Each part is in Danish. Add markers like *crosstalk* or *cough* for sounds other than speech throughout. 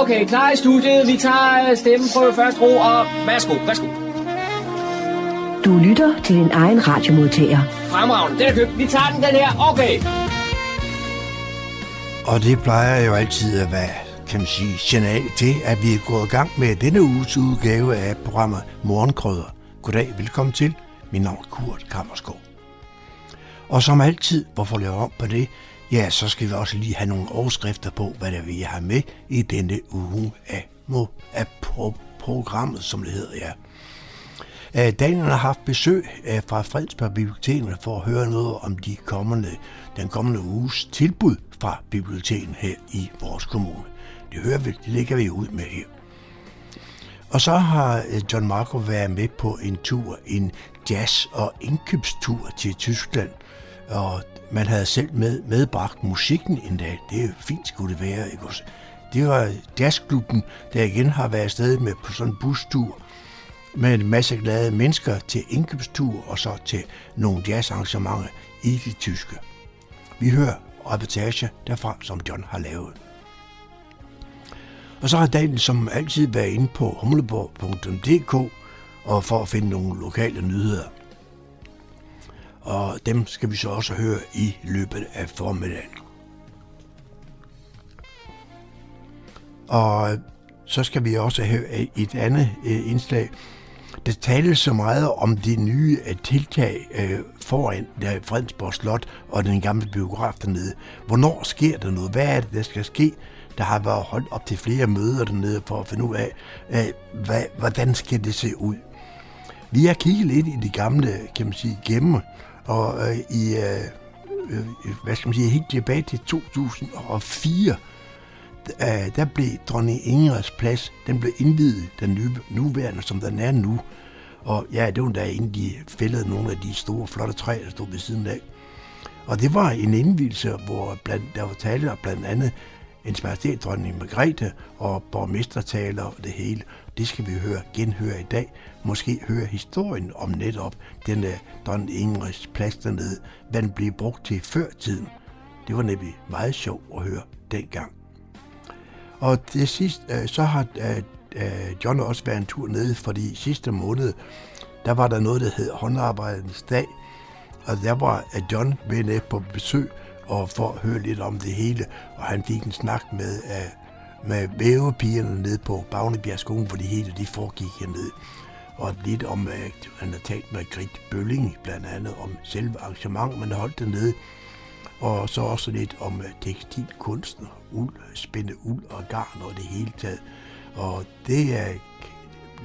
Okay, klar i studiet. Vi tager stemmen på først ro, og værsgo, værsgo. Du lytter til din egen radiomodtager. Fremragende, den er købt. Vi tager den, den her. Okay. Og det plejer jo altid at være, kan man sige, signal til, at vi er gået i gang med denne uges udgave af programmet Morgenkrødder. Goddag, velkommen til. Mit navn er Kurt Kammerskov. Og som altid, hvorfor laver om på det? Ja, så skal vi også lige have nogle overskrifter på, hvad der vi har med i denne uge af, af programmet, som det hedder, ja. Øh, Daniel har haft besøg øh, fra Fredsberg Biblioteket for at høre noget om de kommende, den kommende uges tilbud fra biblioteket her i vores kommune. Det hører vi, det lægger vi ud med her. Og så har øh, John Marco været med på en tur, en jazz- og indkøbstur til Tyskland. Og man havde selv med, medbragt musikken en dag. Det er fint, skulle det være. Ikke også? Det var jazzklubben, der igen har været afsted med på sådan en bustur med en masse glade mennesker til indkøbstur og så til nogle jazzarrangementer i de tyske. Vi hører reportage derfra, som John har lavet. Og så har Daniel som altid været inde på humleborg.dk og for at finde nogle lokale nyheder. Og dem skal vi så også høre i løbet af formiddagen. Og så skal vi også høre et andet øh, indslag. Der tales så meget om de nye øh, tiltag øh, foran Fredensborg Slot og den gamle biograf dernede. Hvornår sker der noget? Hvad er det, der skal ske? Der har været holdt op til flere møder dernede for at finde ud af, hvad, hvordan skal det se ud. Vi har kigget lidt i de gamle, kan man sige, gemme, og øh, i, øh, øh, øh, hvad skal man sige, helt tilbage til 2004, øh, der blev dronning Ingrids plads, den blev indvidet, den nye, nuværende, som den er nu. Og ja, det var da inden de fældede nogle af de store, flotte træer, der stod ved siden af. Og det var en indvielse, hvor blandt, der var tale og blandt andet en majestæt dronning Margrethe og borgmestertaler og det hele. Det skal vi høre, genhøre i dag. Måske høre historien om netop den der Don Ingrids plads dernede, hvad den blev brugt til før tiden. Det var nemlig meget sjovt at høre dengang. Og det sidste, øh, så har øh, John også været en tur nede, fordi sidste måned, der var der noget, der hed håndarbejdernes dag, og der var John med ned på besøg, og for at høre lidt om det hele, og han fik en snak med, med vævepigerne nede på Bagnebjergskolen, hvor det hele de foregik hernede. Og lidt om, øh, at han har talt med Grit Bølling, blandt andet om selve arrangementet, man holdt dernede, og så også lidt om øh, tekstilkunsten, uld, spænde uld og garn og det hele taget. Og det er,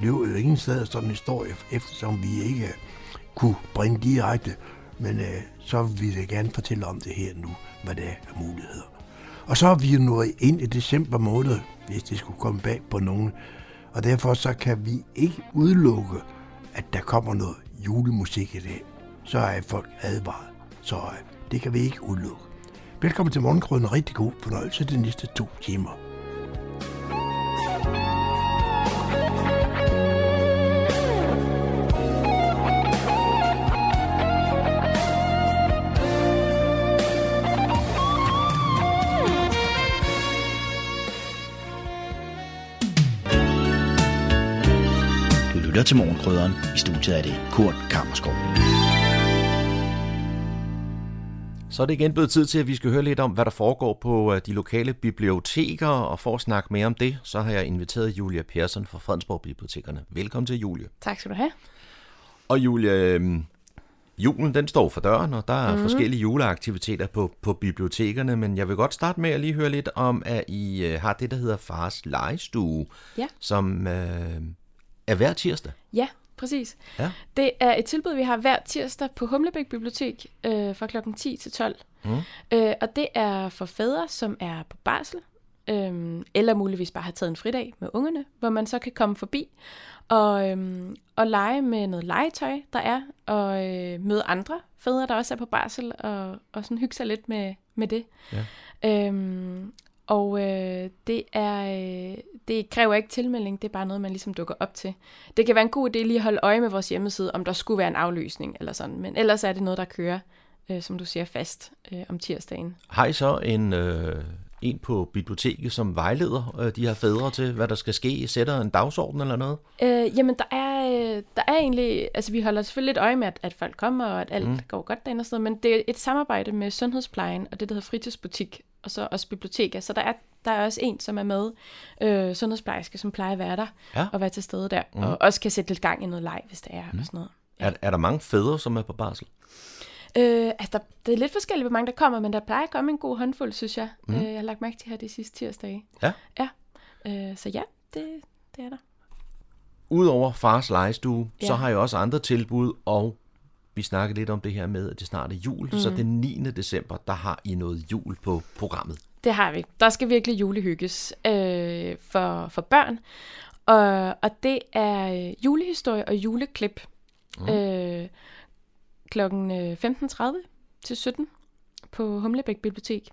blev jo ingen sted sådan en historie, eftersom vi ikke øh, kunne bringe direkte, men øh, så vil jeg gerne fortælle om det her nu, hvad der er muligheder. Og så er vi jo nået ind i december måned, hvis det skulle komme bag på nogen. Og derfor så kan vi ikke udelukke, at der kommer noget julemusik i dag. Så er folk advaret. Så øh, det kan vi ikke udelukke. Velkommen til Morgenkrøden og rigtig god fornøjelse de næste to timer. Til Morgenkrydderen. I studiet er det Kurt Kammerskov. Så er det igen blevet tid til, at vi skal høre lidt om, hvad der foregår på øh, de lokale biblioteker, og for at snakke mere om det, så har jeg inviteret Julia Persson fra Fredensborg Bibliotekerne. Velkommen til, Julia. Tak skal du have. Og Julia, øhm, julen den står for døren, og der er mm-hmm. forskellige juleaktiviteter på, på bibliotekerne, men jeg vil godt starte med at lige høre lidt om, at I øh, har det, der hedder Fars Legestue, ja. som øh, er hver tirsdag. Ja, præcis. Ja. Det er et tilbud, vi har hver tirsdag på Humlebæk Bibliotek øh, fra klokken 10 til 12. Mm. Øh, og det er for fædre, som er på barsel, øh, eller muligvis bare har taget en fridag med ungerne, hvor man så kan komme forbi og, øh, og lege med noget legetøj, der er, og øh, møde andre fædre, der også er på barsel, og, og sådan hygge sig lidt med, med det. Ja. Øhm, og øh, det er øh, det kræver ikke tilmelding, det er bare noget, man ligesom dukker op til. Det kan være en god idé lige at holde øje med vores hjemmeside, om der skulle være en afløsning eller sådan, men ellers er det noget, der kører, øh, som du siger, fast øh, om tirsdagen. Har I så en, øh, en på biblioteket, som vejleder øh, de her fædre til, hvad der skal ske, sætter en dagsorden eller noget? Øh, jamen, der er, øh, der er egentlig... Altså, vi holder selvfølgelig lidt øje med, at, at folk kommer, og at alt mm. går godt derinde og sådan noget, men det er et samarbejde med Sundhedsplejen og det, der hedder fritidsbutik, og så også biblioteker. Så der er, der er også en, som er med, øh, sundhedsplejerske, som plejer at være der, Ja. og være til stede der, mm. og også kan sætte lidt gang i noget leg, hvis det er, mm. og sådan noget. Er, er der mange fædre, som er på barsel? Øh, altså, der, det er lidt forskelligt, hvor mange der kommer, men der plejer at komme en god håndfuld, synes jeg. Mm. Øh, jeg har lagt mærke til her de sidste tirsdage. Ja. Ja. Øh, så ja, det, det er der. Udover fars legestue, ja. så har jeg også andre tilbud, og vi snakkede lidt om det her med, at det snart er jul, mm. så den 9. december, der har I noget jul på programmet. Det har vi. Der skal virkelig julehygges øh, for, for børn. Og, og det er øh, julehistorie og juleklip mm. øh, klokken øh, 15.30 til 17 på Humlebæk Bibliotek.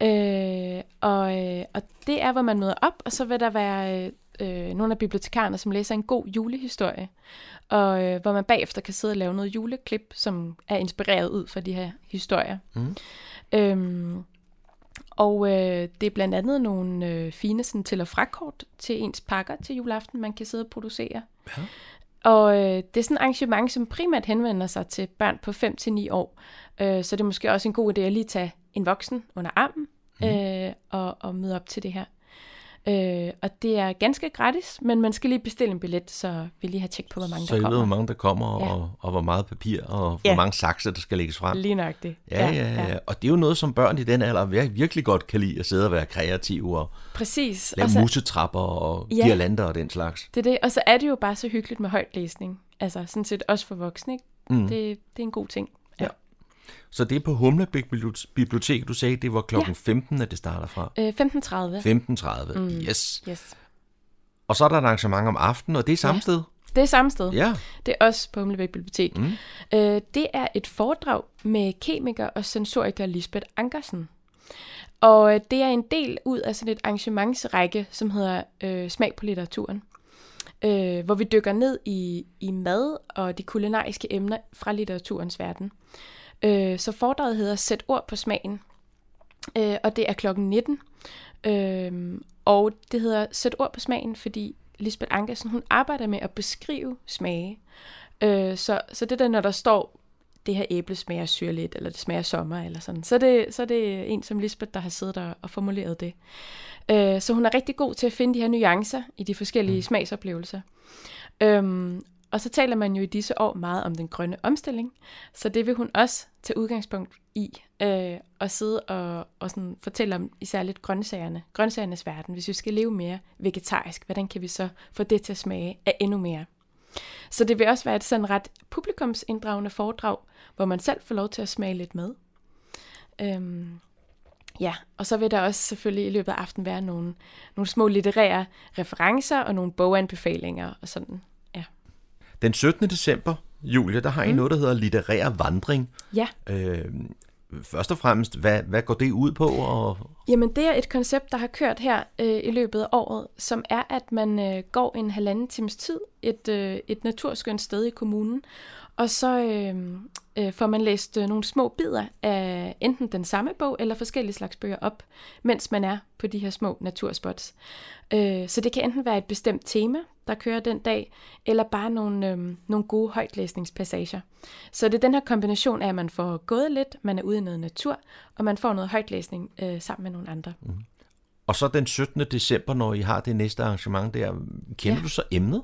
Øh, og, øh, og det er, hvor man møder op, og så vil der være øh, øh, nogle af bibliotekarerne, som læser en god julehistorie, og øh, hvor man bagefter kan sidde og lave noget juleklip, som er inspireret ud fra de her historier. Mm. Øhm, og øh, det er blandt andet nogle øh, fine sådan, til- og frakort til ens pakker til juleaften, man kan sidde og producere. Og øh, det er sådan et arrangement, som primært henvender sig til børn på 5-9 år. Øh, så det er måske også en god idé at lige tage en voksen under armen øh, og, og møde op til det her. Øh, og det er ganske gratis, men man skal lige bestille en billet, så vi lige har tjek på, hvor mange Så der I ved, kommer. hvor mange der kommer, Ja. og, og hvor meget papir, og hvor Ja. mange sakser, der skal lægges frem. Lige nok det. Ja, ja, ja, Og det er jo noget, som børn i den alder vir- virkelig godt kan lide, at sidde og være kreative og Præcis. lave Og så- musetrapper og Ja. girlander og den slags. Det er det, og så er det jo bare så hyggeligt med højtlæsning. Altså sådan set også for voksne, ikke? Mm. Det, det er en god ting. Så det er på Humlebæk Bibli- Bibliotek, du sagde, det var klokken Ja. 15, at det starter fra. Øh, 15.30. 15.30, mm. yes. Yes. Og så er der et arrangement om aftenen, og det er samme Ja. sted. Det er samme sted. Ja, Det er også på Humlebæk Bibliotek. Mm. Øh, det er et foredrag med kemiker og sensoriker Lisbeth Ankersen. Og øh, det er en del ud af sådan et arrangementsrække, som hedder øh, Smag på litteraturen. Øh, hvor vi dykker ned i, i mad og de kulinariske emner fra litteraturens verden. Øh, så foredraget hedder Sæt ord på smagen. Øh, og det er klokken 19. Øh, og det hedder Sæt ord på smagen, fordi Lisbeth Ankersen, hun arbejder med at beskrive smage. Øh, så, så det der, når der står, det her æble smager syrligt, eller det smager sommer, eller sådan, så er det, så er det en som Lisbeth, der har siddet der og formuleret det. Øh, så hun er rigtig god til at finde de her nuancer i de forskellige mm. smagsoplevelser. Øhm, og så taler man jo i disse år meget om den grønne omstilling, så det vil hun også tage udgangspunkt i, øh, og sidde og, og sådan fortælle om især lidt grøntsagerne, grøntsagernes verden. Hvis vi skal leve mere vegetarisk, hvordan kan vi så få det til at smage af endnu mere? Så det vil også være et sådan ret publikumsinddragende foredrag, hvor man selv får lov til at smage lidt med. Øhm, ja, og så vil der også selvfølgelig i løbet af aftenen være nogle, nogle små litterære referencer og nogle boganbefalinger og sådan. Den 17. december, Julia, der har I noget, der hedder litterær vandring. Ja. Øh, først og fremmest, hvad, hvad går det ud på? Og, Jamen, det er et koncept, der har kørt her øh, i løbet af året, som er, at man øh, går en halvanden times tid et, øh, et naturskønt sted i kommunen, og så øh, øh, får man læst øh, nogle små bidder af enten den samme bog eller forskellige slags bøger op, mens man er på de her små naturspots. Øh, så det kan enten være et bestemt tema, der kører den dag, eller bare nogle, øh, nogle gode højtlæsningspassager. Så det er den her kombination af, at man får gået lidt, man er ude i noget natur, og man får noget højtlæsning øh, sammen med nogle andre. Mm. og så den 17. december, når I har det næste arrangement der, kender Ja. du så emnet?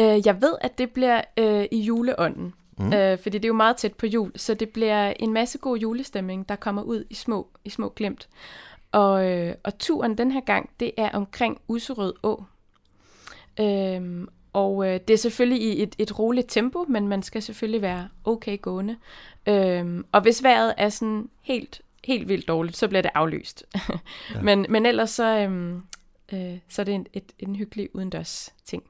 Øh, jeg ved, at det bliver øh, i juleånden, mm. øh, fordi det er jo meget tæt på jul, så det bliver en masse god julestemning, der kommer ud i små, i små glimt. Og, øh, og turen den her gang, det er omkring Userød Å. Øhm, og øh, det er selvfølgelig i et, et roligt tempo, men man skal selvfølgelig være okay gående. Øhm, og hvis vejret er sådan helt, helt vildt dårligt, så bliver det aflyst. *laughs* ja. men, men ellers så, øhm, øh, så er det en, et, en hyggelig udendørs ting.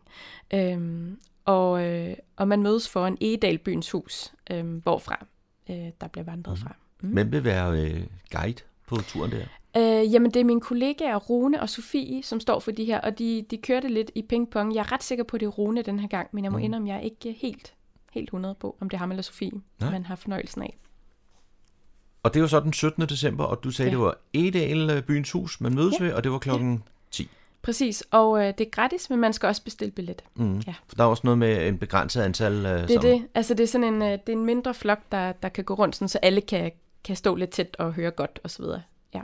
Øhm, og, øh, og man mødes for en Egedal byens hus, øh, hvorfra øh, der bliver vandret fra. Mm. Hvem vil være øh, guide på turen der? Øh, jamen, det er mine kollegaer Rune og Sofie, som står for de her, og de, de kørte lidt i pingpong. Jeg er ret sikker på, at det er Rune den her gang, men jeg må mm. indrømme, jeg er ikke helt, helt 100 på, om det er ham eller Sofie, Nej. man har fornøjelsen af. Og det jo så den 17. december, og du sagde, Ja. det var Edal Byens Hus, man mødes Ja. ved, og det var klokken 10. Præcis, og øh, det er gratis, men man skal også bestille billet. Mm. Ja. For der er også noget med en begrænset antal øh, Det er sammen. det. Altså, det er sådan en, øh, det er en mindre flok, der, der kan gå rundt, sådan, så alle kan, kan stå lidt tæt og høre godt og så videre. Ja.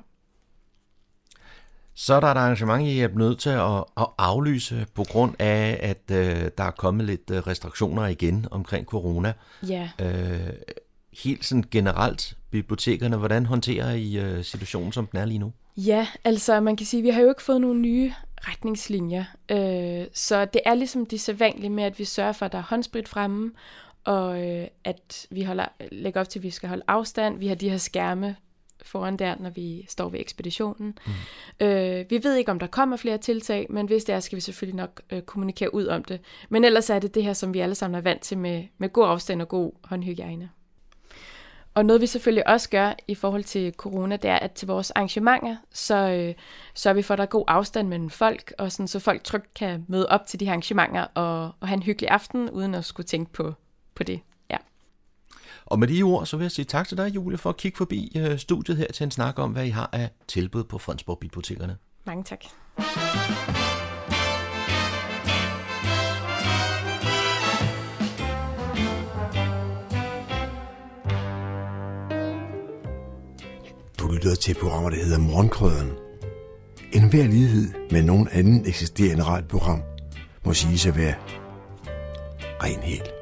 Så er der et arrangement, I er nødt til at, at aflyse på grund af, at øh, der er kommet lidt øh, restriktioner igen omkring corona. Ja. Øh, helt sådan generelt, bibliotekerne, hvordan håndterer I øh, situationen, som den er lige nu? Ja, altså man kan sige, vi har jo ikke fået nogle nye retningslinjer. Øh, så det er ligesom det sædvanlige med, at vi sørger for, at der er håndsprit fremme, og øh, at vi holder, lægger op til, at vi skal holde afstand. Vi har de her skærme foran der, når vi står ved ekspeditionen. Mm. Øh, vi ved ikke, om der kommer flere tiltag, men hvis det er, skal vi selvfølgelig nok øh, kommunikere ud om det. Men ellers er det det her, som vi alle sammen er vant til med, med god afstand og god håndhygiejne. Og noget vi selvfølgelig også gør i forhold til corona, det er, at til vores arrangementer, så øh, sørger vi for, at der er god afstand mellem folk, og sådan, så folk trygt kan møde op til de her arrangementer og, og have en hyggelig aften, uden at skulle tænke på, på det. Ja. Og med de ord, så vil jeg sige tak til dig, Julie, for at kigge forbi øh, studiet her til en snak om, hvad I har af tilbud på Fredensborg Bibliotekerne. Mange tak. Du lytter til programmer, der hedder Morgenkrøden. En hver lighed med nogen anden eksisterende radioprogram må sige sig være ren helt.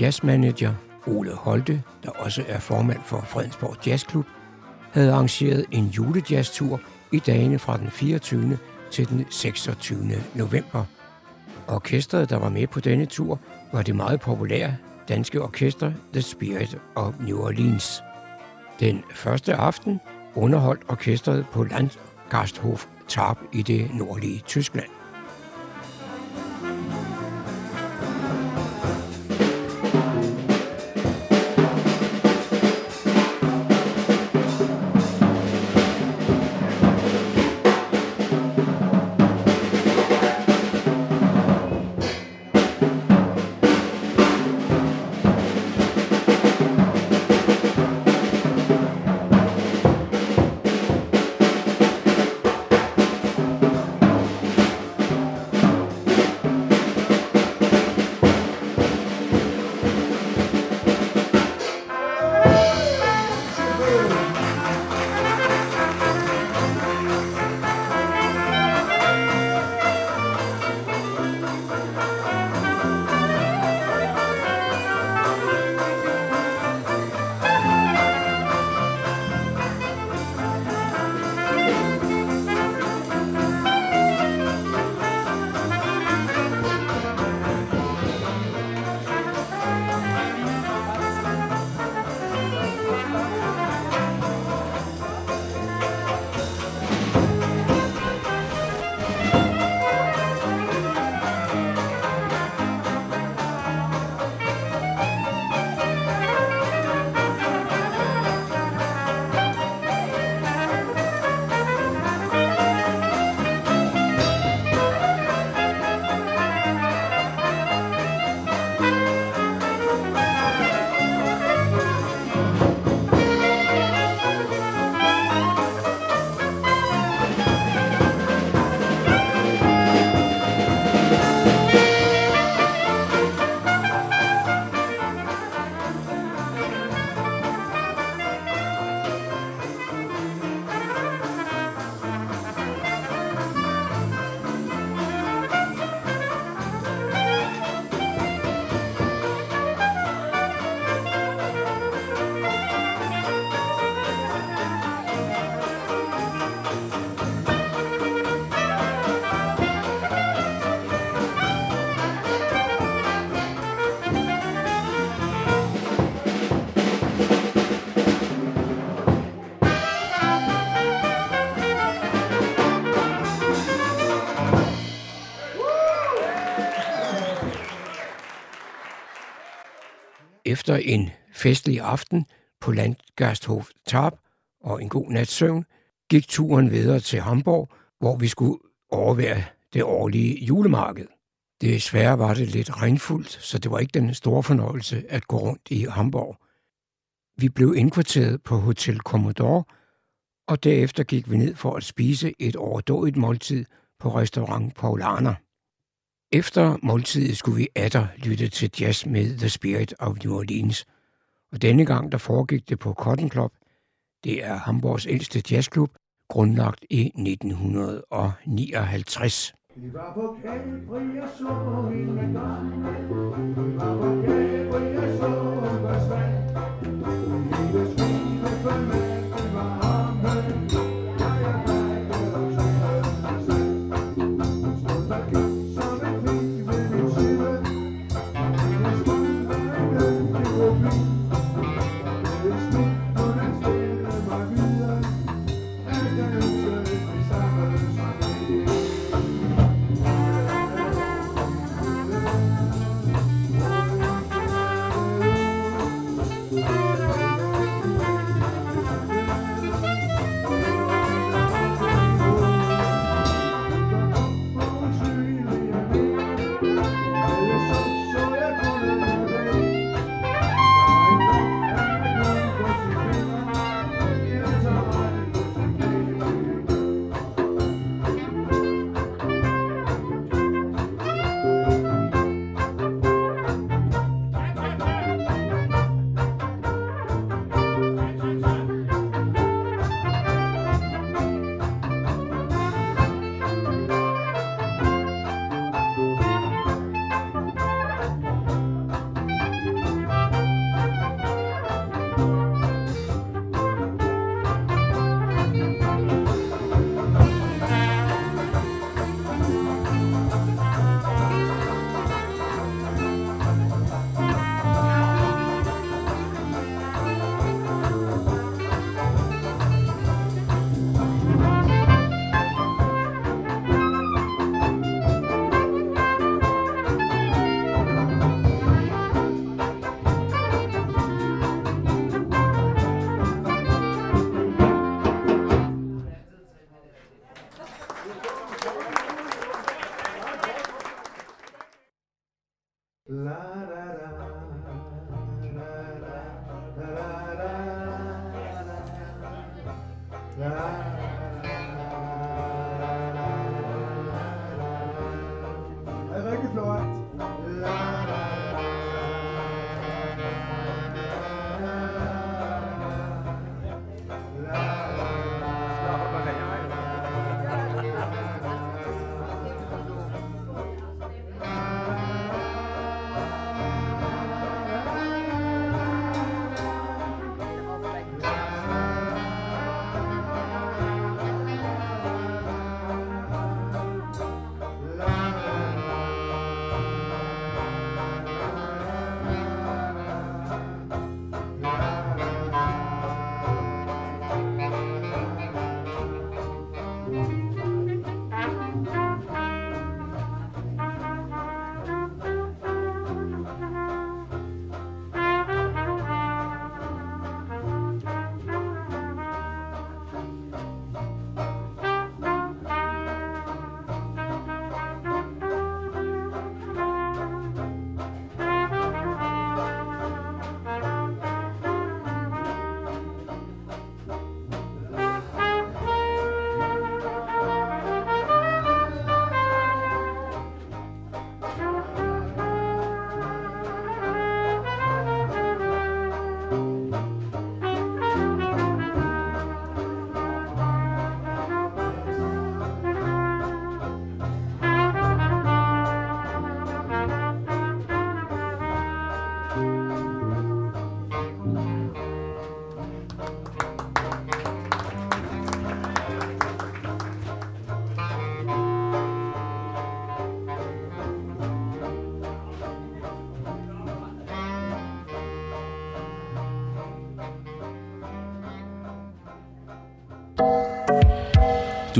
Jazzmanager Ole Holte, der også er formand for Fredensborg Jazzklub, havde arrangeret en julejazztur i dagene fra den 24. til den 26. november. Orkestret, der var med på denne tur, var det meget populære danske orkester The Spirit of New Orleans. Den første aften underholdt orkestret på Landgasthof Tarp i det nordlige Tyskland. Efter en festlig aften på Landgasthof Tarp og en god nats søvn, gik turen videre til Hamburg, hvor vi skulle overvære det årlige julemarked. Desværre var det lidt regnfuldt, så det var ikke den store fornøjelse at gå rundt i Hamburg. Vi blev indkvarteret på Hotel Commodore, og derefter gik vi ned for at spise et overdådigt måltid på restaurant Paulaner. Efter måltidet skulle vi atter lytte til jazz med The Spirit of New Orleans, og denne gang der foregik det på Cotton Club. Det er Hamburgs ældste jazzklub, grundlagt i 1959. Vi var på Calvary og så hende gamle. Vi var på og så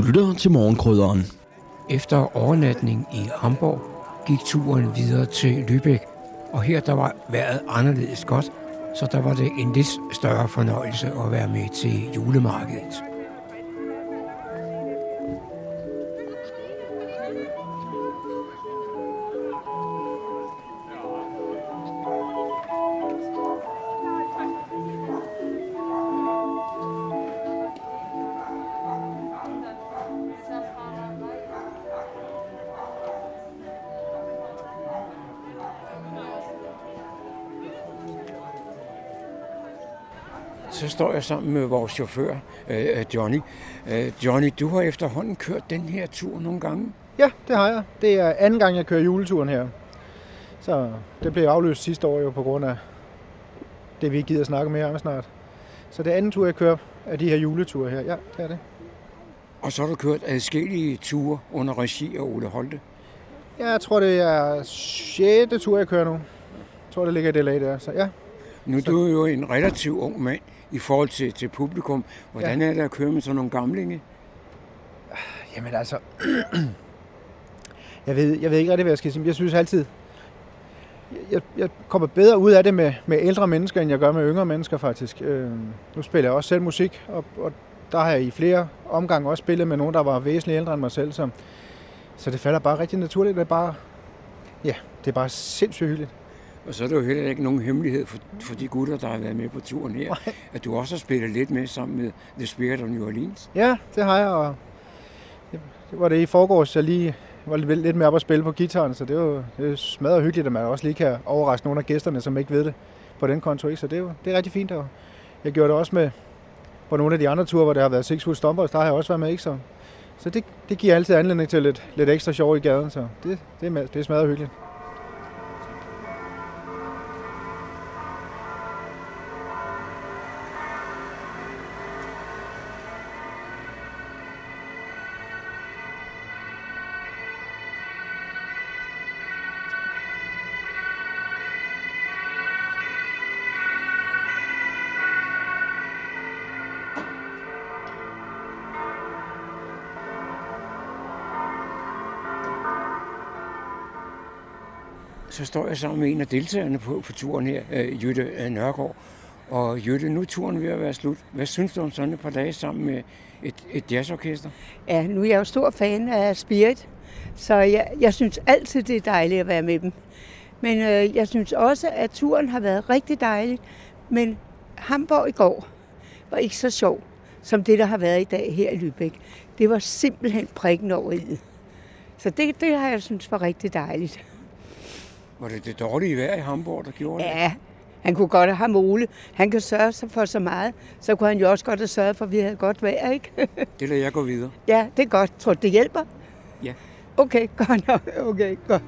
lytter til morgenkrydderen. Efter overnatning i Hamburg gik turen videre til Lübeck Og her der var vejret anderledes godt, så der var det en lidt større fornøjelse at være med til julemarkedet. Står jeg sammen med vores chauffør, øh, Johnny. Øh, Johnny, du har efterhånden kørt den her tur nogle gange. Ja, det har jeg. Det er anden gang, jeg kører juleturen her. Så det blev afløst sidste år jo på grund af det, vi ikke gider snakke mere om snart. Så det er anden tur, jeg kører af de her juleture her. Ja, det er det. Og så har du kørt adskillige ture under regi af Ole Holte. Ja, jeg tror, det er 6. tur, jeg kører nu. Jeg tror, det ligger i det lag der. Så ja, Nu er du jo en relativt ung mand i forhold til, til publikum. Hvordan er det at køre med sådan nogle gamlinge? Jamen altså, *clears throat* jeg ved, jeg ved ikke rigtig, hvad jeg skal sige. Jeg synes altid, jeg, jeg kommer bedre ud af det med, med ældre mennesker, end jeg gør med yngre mennesker faktisk. Øh, nu spiller jeg også selv musik, og, og der har jeg i flere omgange også spillet med nogen, der var væsentligt ældre end mig selv. Så, så det falder bare rigtig naturligt. Det er bare, ja, det er bare sindssygt hyggeligt. Og så er der jo heller ikke nogen hemmelighed for, for de gutter, der har været med på turen her, at du også har spillet lidt med sammen med The Spirit of New Orleans. Ja, det har jeg, og det, det var det i forgårs, jeg lige var lidt lidt mere op at spille på gitaren, så det er jo det er smadret hyggeligt, at man også lige kan overraske nogle af gæsterne, som ikke ved det på den konto. Ikke? Så det er jo det er rigtig fint, og jeg gjorde det også med på nogle af de andre ture, hvor det har været Six Foot Stompers, der har jeg også været med, ikke? Så, så det, det giver altid anledning til lidt, lidt ekstra sjov i gaden, så det, det, er, med- det er smadret hyggeligt. Står jeg sammen med en af deltagerne på, på turen her, øh, Jytte øh, Nørgaard. Og Jytte, nu er turen ved at være slut. Hvad synes du om sådan et par dage sammen med et, et jazzorkester? Ja, nu er jeg jo stor fan af Spirit, så jeg, jeg synes altid, det er dejligt at være med dem. Men øh, jeg synes også, at turen har været rigtig dejlig. Men Hamburg i går var ikke så sjov, som det, der har været i dag her i Lübeck. Det var simpelthen prikken over i. Så det, det har jeg synes var rigtig dejligt. Var det det dårlige vejr i Hamburg, der gjorde det? Ja, han kunne godt have Ole. Han kan sørge sig for så meget. Så kunne han jo også godt have sørget for, at vi havde godt vejr, ikke? Det lader jeg gå videre. ja, det er godt. Tror du, det hjælper? Ja. Okay, godt nok. Okay, godt.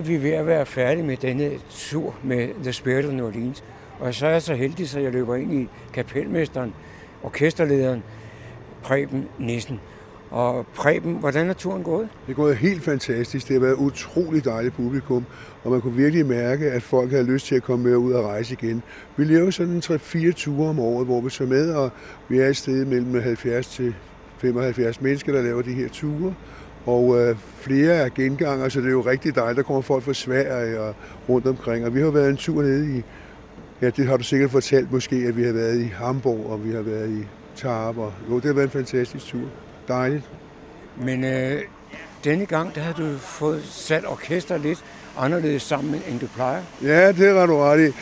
Er vi ved at være færdige med denne tur med The Spirit of New Orleans. Og så er jeg så heldig, så jeg løber ind i kapelmesteren, orkesterlederen, Preben Nissen. Og Preben, hvordan er turen gået? Det er gået helt fantastisk. Det har været utroligt dejligt publikum, og man kunne virkelig mærke, at folk havde lyst til at komme med ud og rejse igen. Vi laver sådan 3-4 ture om året, hvor vi så med, og vi er et sted mellem 70 til 75 mennesker, der laver de her ture. Og øh, flere er genganger, så det er jo rigtig dejligt. Der kommer folk fra Sverige og rundt omkring. Og vi har været en tur nede i, ja, det har du sikkert fortalt måske, at vi har været i Hamburg, og vi har været i Tarp. Og, jo, det har været en fantastisk tur. Dejligt. Men øh, denne gang, der har du fået sat orkester lidt anderledes sammen, end du plejer. Ja, det er ret du ret i.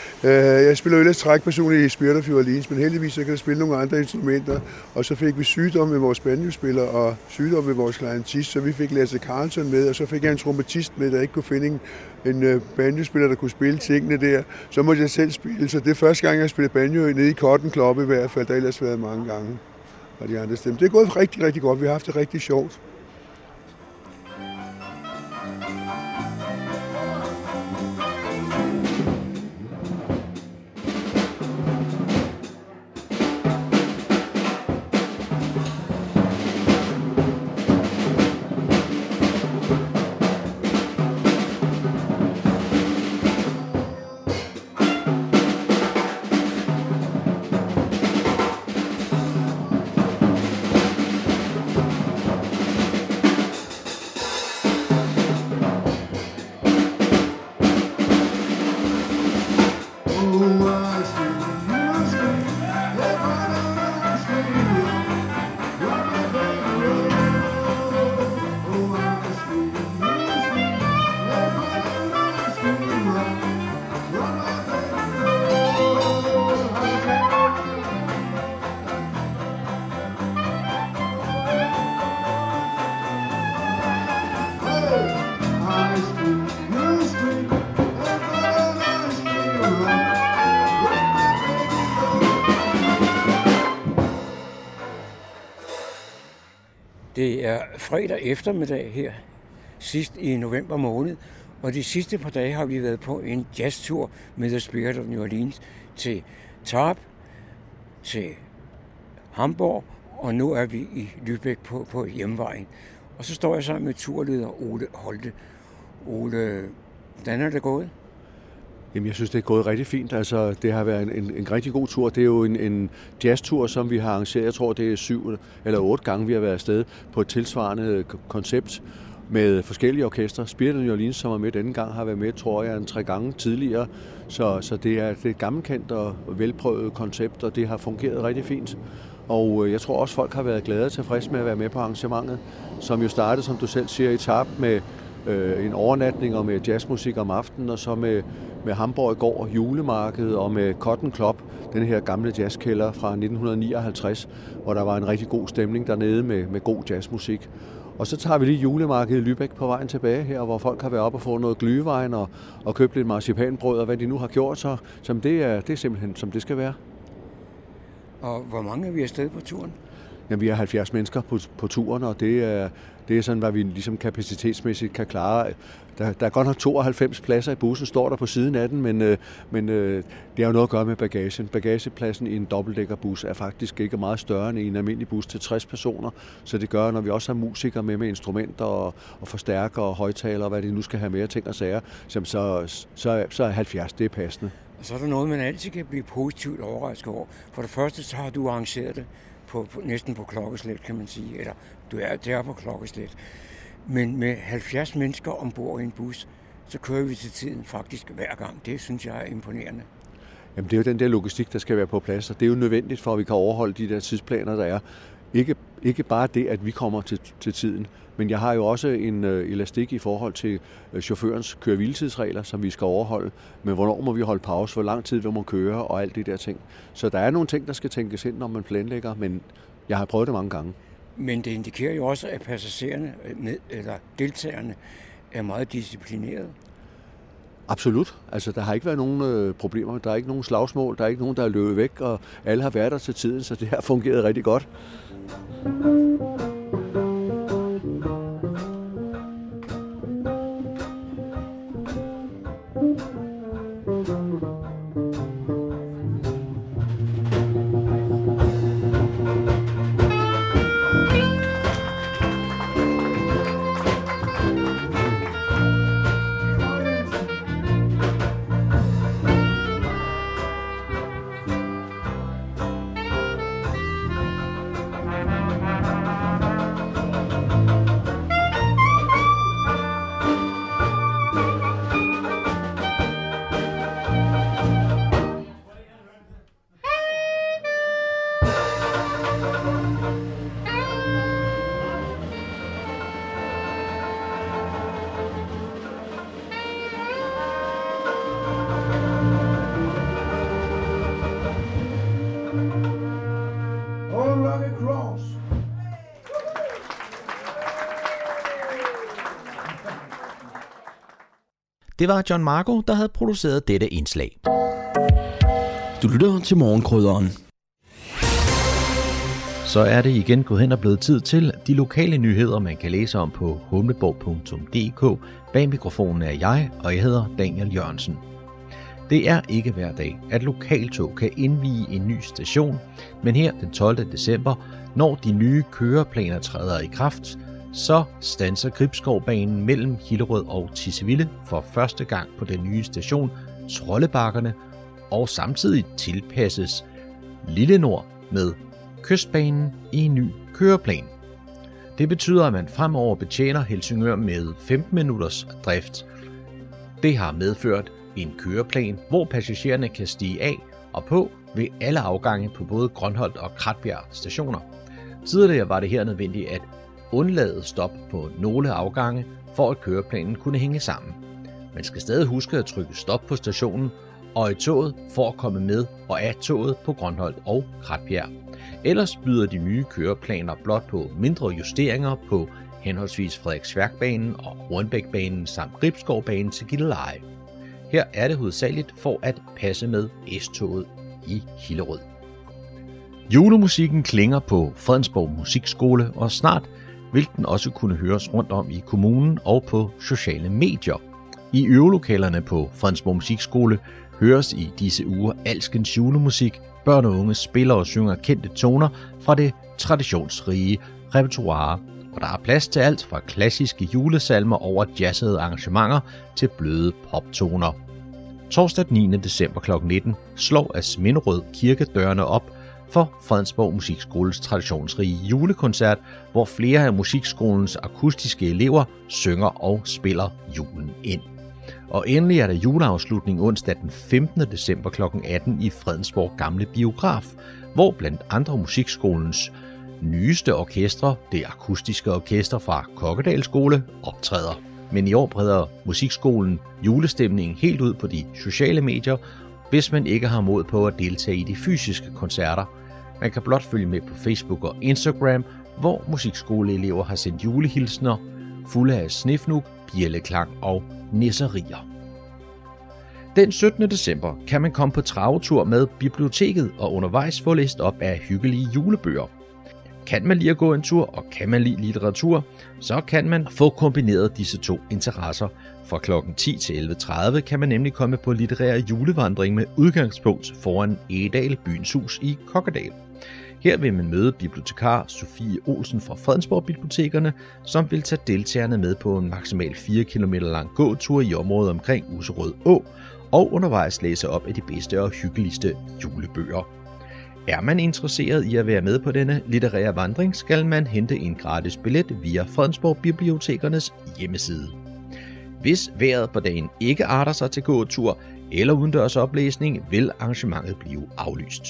Jeg spiller jo ellers trækpersoner i Spirit of Orleans, men heldigvis så kan jeg spille nogle andre instrumenter. Og så fik vi sygdom med vores banjospiller og sygdom med vores klarinettist, så vi fik Lasse Carlson med, og så fik jeg en trompetist med, der ikke kunne finde en, en øh, banjospiller, der kunne spille tingene der. Så måtte jeg selv spille, så det er første gang, jeg har spillet banjo nede i Cotton Club i hvert fald. Der har ellers været mange gange. Og de andre stemmer. Det er gået rigtig, rigtig godt. Vi har haft det rigtig sjovt. Fredag eftermiddag her, sidst i november måned, og de sidste par dage har vi været på en jazztur med The Spirit of New Orleans til Tarp, til Hamburg, og nu er vi i Lübeck på, på hjemvejen. Og så står jeg sammen med turleder Ole Holte. Ole, hvordan er det gået? Jamen, jeg synes, det er gået rigtig fint. Altså, det har været en, en, en rigtig god tur. Det er jo en, en jazztur, som vi har arrangeret. Jeg tror, det er syv eller otte gange, vi har været afsted på et tilsvarende koncept med forskellige orkestre. Spirit of New Orleans, som er med denne gang, har været med, tror jeg, en tre gange tidligere. Så, så det, er, et gammelkendt og velprøvet koncept, og det har fungeret rigtig fint. Og øh, jeg tror også, folk har været glade og tilfredse med at være med på arrangementet, som jo startede, som du selv siger, i tab med øh, en overnatning og med jazzmusik om aftenen, og så med, med Hamburg i går, julemarkedet og med Cotton Club, den her gamle jazzkælder fra 1959, hvor der var en rigtig god stemning dernede med, med god jazzmusik. Og så tager vi lige julemarkedet i Lübeck på vejen tilbage her, hvor folk har været op og fået noget glyvejen og, og købt lidt marcipanbrød og hvad de nu har gjort, så som det, er, det er simpelthen som det skal være. Og hvor mange er vi afsted på turen? Jamen, vi er 70 mennesker på, på turen, og det er, det er sådan, hvad vi ligesom kapacitetsmæssigt kan klare. Der, der er godt nok 92 pladser i bussen, står der på siden af den, men, øh, men øh, det har jo noget at gøre med bagagen. Bagagepladsen i en dobbeltdækkerbus er faktisk ikke meget større end i en almindelig bus til 60 personer, så det gør, når vi også har musikere med med instrumenter og, og forstærkere og højtalere, og hvad de nu skal have mere ting og sager, så, så, så, så er 70 det er passende. Og så er der noget, man altid kan blive positivt overrasket over. For det første, så har du arrangeret det på, på, næsten på klokkeslæt, kan man sige. Eller du er der på klokkeslæt. Men med 70 mennesker ombord i en bus, så kører vi til tiden faktisk hver gang. Det synes jeg er imponerende. Jamen, det er jo den der logistik, der skal være på plads, og det er jo nødvendigt for, at vi kan overholde de der tidsplaner, der er. Ikke, ikke bare det, at vi kommer til, til tiden, men jeg har jo også en øh, elastik i forhold til øh, chaufførens køre som vi skal overholde. Men hvornår må vi holde pause, hvor lang tid vi må køre og alt det der ting. Så der er nogle ting, der skal tænkes ind, når man planlægger, men jeg har prøvet det mange gange. Men det indikerer jo også, at passagererne, øh, med, eller deltagerne, er meget disciplinerede. Absolut. Altså, der har ikke været nogen øh, problemer. Der er ikke nogen slagsmål. Der er ikke nogen, der er løbet væk, og alle har været der til tiden, så det har fungeret rigtig godt. Det var John Marco, der havde produceret dette indslag. Du lytter til morgenkrydderen. Så er det igen gået hen og blevet tid til de lokale nyheder, man kan læse om på humleborg.dk. Bag mikrofonen er jeg, og jeg hedder Daniel Jørgensen. Det er ikke hver dag, at lokaltog kan indvige en ny station, men her den 12. december, når de nye køreplaner træder i kraft, så stanser Gribskovbanen mellem Hillerød og Tiseville for første gang på den nye station Trollebakkerne, og samtidig tilpasses Lille Nord med Kystbanen i en ny køreplan. Det betyder, at man fremover betjener Helsingør med 15 minutters drift. Det har medført en køreplan, hvor passagererne kan stige af og på ved alle afgange på både Grønholdt og Kratbjerg stationer. Tidligere var det her nødvendigt at undlade stop på nogle afgange, for at køreplanen kunne hænge sammen. Man skal stadig huske at trykke stop på stationen og i toget for at komme med og af toget på Grønholdt og Kratbjerg. Ellers byder de nye køreplaner blot på mindre justeringer på henholdsvis Frederiksværkbanen og Hornbækbanen samt Gribskovbanen til Gilleleje. Her er det hovedsageligt for at passe med S-toget i Hillerød. Julemusikken klinger på Fredensborg Musikskole, og snart vil den også kunne høres rundt om i kommunen og på sociale medier. I øvelokalerne på Fredensborg Musikskole høres i disse uger alskens julemusik. Børn og unge spiller og synger kendte toner fra det traditionsrige repertoire, og der er plads til alt fra klassiske julesalmer over jazzede arrangementer til bløde poptoner. Torsdag den 9. december kl. 19 slår Asminderød Kirke dørene op for Fredensborg Musikskoles traditionsrige julekoncert, hvor flere af musikskolens akustiske elever synger og spiller julen ind. Og endelig er der juleafslutning onsdag den 15. december kl. 18 i Fredensborg Gamle Biograf, hvor blandt andre musikskolens nyeste orkestre, det akustiske orkester fra Kokkedal Skole, optræder. Men i år breder musikskolen julestemningen helt ud på de sociale medier, hvis man ikke har mod på at deltage i de fysiske koncerter. Man kan blot følge med på Facebook og Instagram, hvor musikskoleelever har sendt julehilsner fulde af snifnuk, bjælleklang og nisserier. Den 17. december kan man komme på travetur med biblioteket og undervejs få læst op af hyggelige julebøger. Kan man lide at gå en tur, og kan man lide litteratur, så kan man få kombineret disse to interesser. Fra kl. 10 til 11.30 kan man nemlig komme på litterær julevandring med udgangspunkt foran Edal Byens Hus i Kokkedal. Her vil man møde bibliotekar Sofie Olsen fra Fredensborg Bibliotekerne, som vil tage deltagerne med på en maksimal 4 km lang gåtur i området omkring Userød Å, og undervejs læse op af de bedste og hyggeligste julebøger. Er man interesseret i at være med på denne litterære vandring, skal man hente en gratis billet via Fredensborg Bibliotekernes hjemmeside. Hvis vejret på dagen ikke arter sig til gåtur eller udendørs oplæsning, vil arrangementet blive aflyst.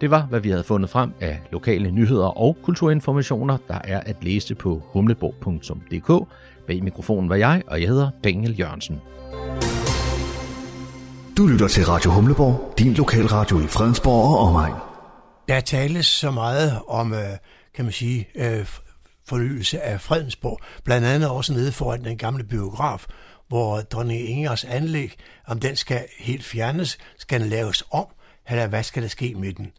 Det var, hvad vi havde fundet frem af lokale nyheder og kulturinformationer, der er at læse på humleborg.dk. Bag mikrofonen var jeg, og jeg hedder Daniel Jørgensen. Du lytter til Radio Humleborg, din lokalradio i Fredensborg og omegn. Der tales så meget om, øh, kan man sige, øh, fornyelse af Fredensborg. Blandt andet også nede foran den gamle biograf, hvor dronning Ingers anlæg, om den skal helt fjernes, skal den laves om, eller hvad skal der ske med den?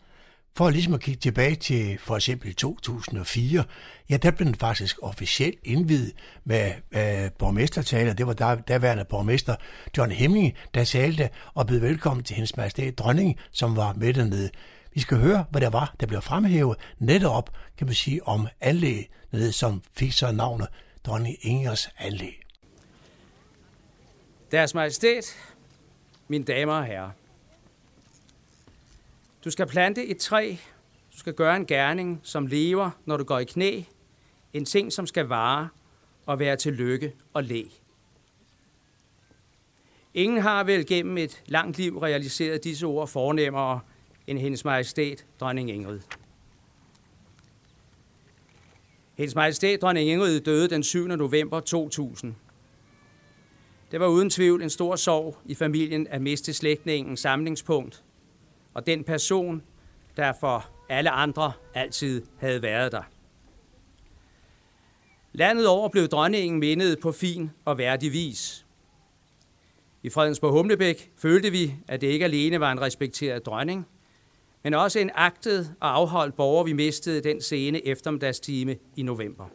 For ligesom at kigge tilbage til for eksempel 2004, ja, der blev den faktisk officielt indvidet med øh, borgmestertaler. Det var der, daværende borgmester John Hemming, der talte og bød velkommen til hendes majestæt dronning, som var med dernede. I skal høre, hvad der var, der blev fremhævet netop, kan man sige, om anlæg, som fik så navnet dronning Ingers anlæg. Deres majestæt, mine damer og herrer. Du skal plante et træ. Du skal gøre en gerning, som lever, når du går i knæ. En ting, som skal vare og være til lykke og læ. Ingen har vel gennem et langt liv realiseret disse ord fornemmere end hendes majestæt, dronning Ingrid. Hendes majestæt, dronning Ingrid, døde den 7. november 2000. Det var uden tvivl en stor sorg i familien at miste slægtningen samlingspunkt og den person, der for alle andre altid havde været der. Landet over blev dronningen mindet på fin og værdig vis. I Fredensborg Humlebæk følte vi, at det ikke alene var en respekteret dronning, men også en agtet og afholdt borger, vi mistede den sene eftermiddagstime i november.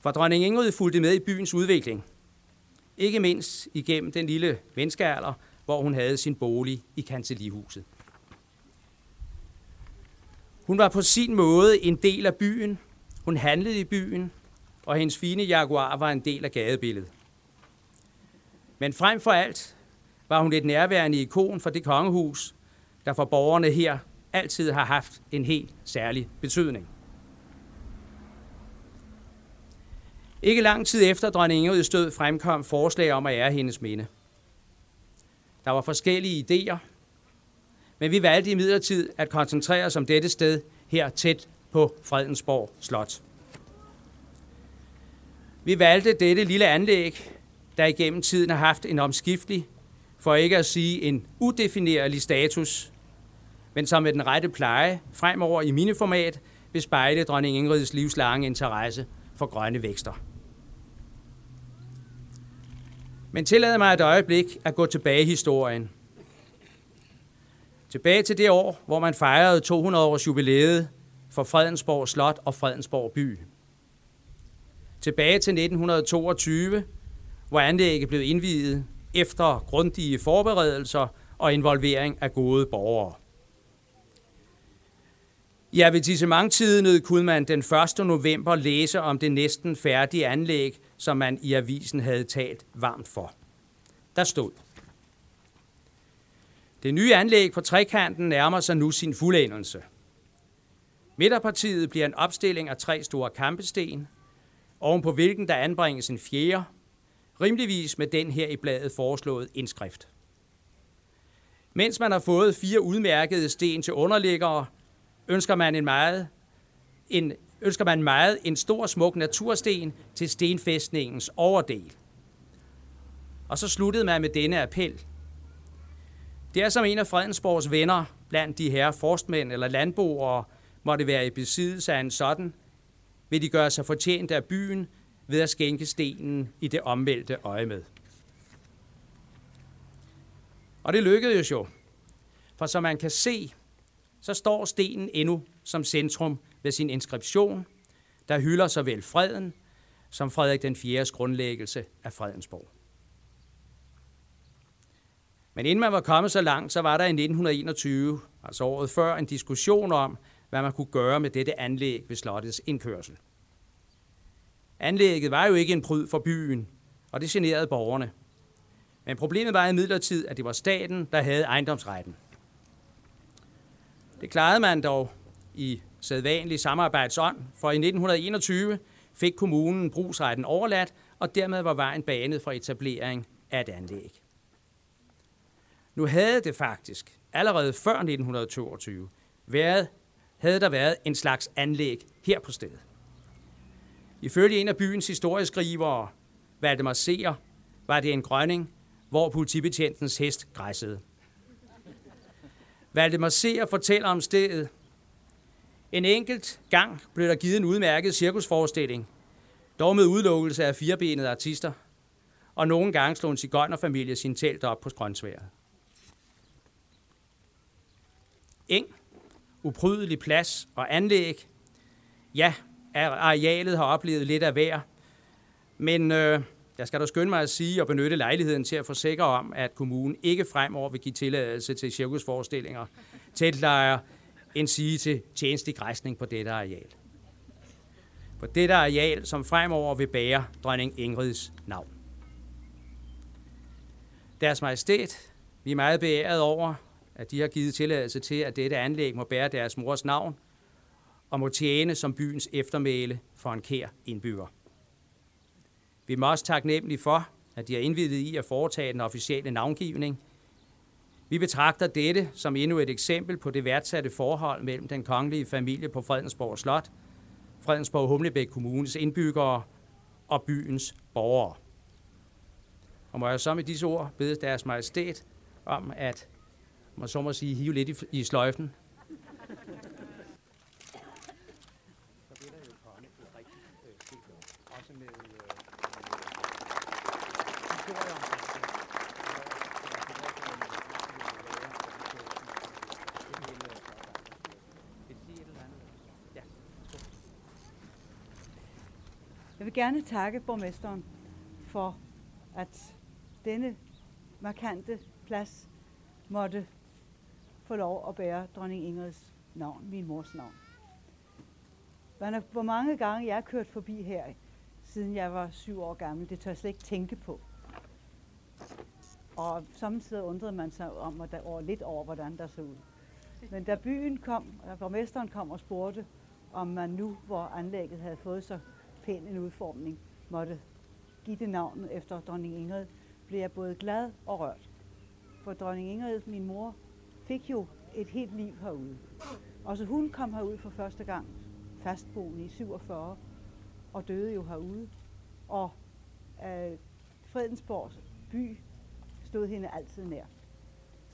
For dronning Ingrid fulgte med i byens udvikling. Ikke mindst igennem den lille menneskealder, hvor hun havde sin bolig i Kanselihuset. Hun var på sin måde en del af byen. Hun handlede i byen, og hendes fine jaguar var en del af gadebilledet. Men frem for alt var hun et nærværende ikon for det kongehus, der for borgerne her altid har haft en helt særlig betydning. Ikke lang tid efter dronning Ingrids død fremkom forslag om at ære hendes minde. Der var forskellige idéer, men vi valgte i midlertid at koncentrere os om dette sted her tæt på Fredensborg Slot. Vi valgte dette lille anlæg, der igennem tiden har haft en omskiftelig, for ikke at sige en udefinerlig status, men som med den rette pleje fremover i mine format vil spejle dronning Ingrids livslange interesse for grønne vækster. Men tillad mig et øjeblik at gå tilbage i historien. Tilbage til det år, hvor man fejrede 200 års jubilæet for Fredensborg Slot og Fredensborg by. Tilbage til 1922, hvor anlægget blev indviet efter grundige forberedelser og involvering af gode borgere. I avertissementtiden kunne man den 1. november læse om det næsten færdige anlæg, som man i avisen havde talt varmt for. Der stod, det nye anlæg på trekanten nærmer sig nu sin fuldendelse. Midterpartiet bliver en opstilling af tre store kampesten, oven på hvilken der anbringes en fjerde, rimeligvis med den her i bladet foreslået indskrift. Mens man har fået fire udmærkede sten til underliggere, ønsker man en meget en, ønsker man meget en stor smuk natursten til stenfæstningens overdel. Og så sluttede man med denne appel. Det er som en af Fredensborgs venner blandt de her forstmænd eller landboere måtte være i besiddelse af en sådan, vil de gøre sig fortjent af byen ved at skænke stenen i det omvælte øje med. Og det lykkedes jo, for som man kan se, så står stenen endnu som centrum ved sin inskription, der hylder såvel freden som Frederik den 4. grundlæggelse af Fredensborg. Men inden man var kommet så langt, så var der i 1921, altså året før, en diskussion om, hvad man kunne gøre med dette anlæg ved slottets indkørsel. Anlægget var jo ikke en pryd for byen, og det generede borgerne. Men problemet var i midlertid, at det var staten, der havde ejendomsretten. Det klarede man dog i sædvanlig samarbejdsånd, for i 1921 fik kommunen brugsretten overladt, og dermed var vejen banet for etablering af et anlæg. Nu havde det faktisk, allerede før 1922, været, havde der været en slags anlæg her på stedet. Ifølge en af byens historieskrivere, Valdemar Seer, var det en grønning, hvor politibetjentens hest græssede. Valdemar Seer fortæller om stedet. En enkelt gang blev der givet en udmærket cirkusforestilling, dog med udelukkelse af firebenede artister, og nogle gange slog en cigøjnerfamilie sin telt op på Grønsværet. Eng, uprydelig plads og anlæg. Ja, arealet har oplevet lidt af hver, men øh, jeg skal da skynde mig at sige og benytte lejligheden til at forsikre om, at kommunen ikke fremover vil give tilladelse til cirkusforestillinger, teltlejre, end sige til tjenestelig græsning på dette areal. På dette areal, som fremover vil bære dronning Ingrids navn. Deres majestæt, vi er meget beæret over, at de har givet tilladelse til, at dette anlæg må bære deres mors navn og må tjene som byens eftermæle for en kær indbygger. Vi er også taknemmelige for, at de har indvidet i at foretage den officielle navngivning. Vi betragter dette som endnu et eksempel på det værdsatte forhold mellem den kongelige familie på Fredensborg Slot, Fredensborg Humlebæk Kommunes indbyggere og byens borgere. Og må jeg så med disse ord bede deres majestæt om at man så må sige, hive lidt i, i sløjfen. historier. Jeg vil gerne takke borgmesteren for, at denne markante plads måtte få lov at bære dronning Ingrids navn, min mors navn. Hvor mange gange jeg har kørt forbi her, siden jeg var syv år gammel, det tør jeg slet ikke tænke på. Og samtidig undrede man sig om, at der, over, lidt over, hvordan der så ud. Men da byen kom, og borgmesteren kom og spurgte, om man nu, hvor anlægget havde fået så pæn en udformning, måtte give det navnet efter dronning Ingrid, blev jeg både glad og rørt. For dronning Ingrid, min mor, fik jo et helt liv herude. Og så hun kom herud for første gang, fastboende i 47, og døde jo herude. Og øh, Fredensborg by stod hende altid nær.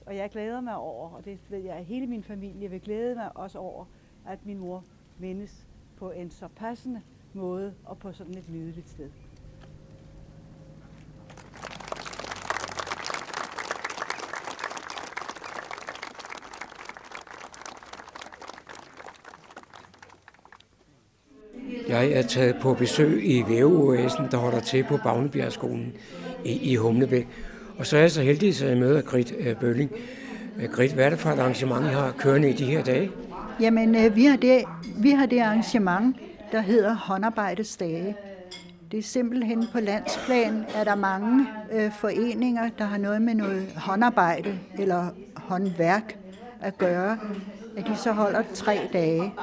Og jeg glæder mig over, og det ved jeg, at hele min familie vil glæde mig også over, at min mor mindes på en så passende måde og på sådan et nydeligt sted. Jeg er taget på besøg i væveoasen, der holder til på Bagnebjergskolen i, i Humlebæk. Og så er jeg så heldig, at jeg møder Grit øh, Bølling. Øh, Grit, hvad er det for et arrangement, I har kørende i de her dage? Jamen, øh, vi, har det, vi har det arrangement, der hedder håndarbejdesdage. Det er simpelthen på landsplan, at der er mange øh, foreninger, der har noget med noget håndarbejde eller håndværk at gøre, at de så holder tre dage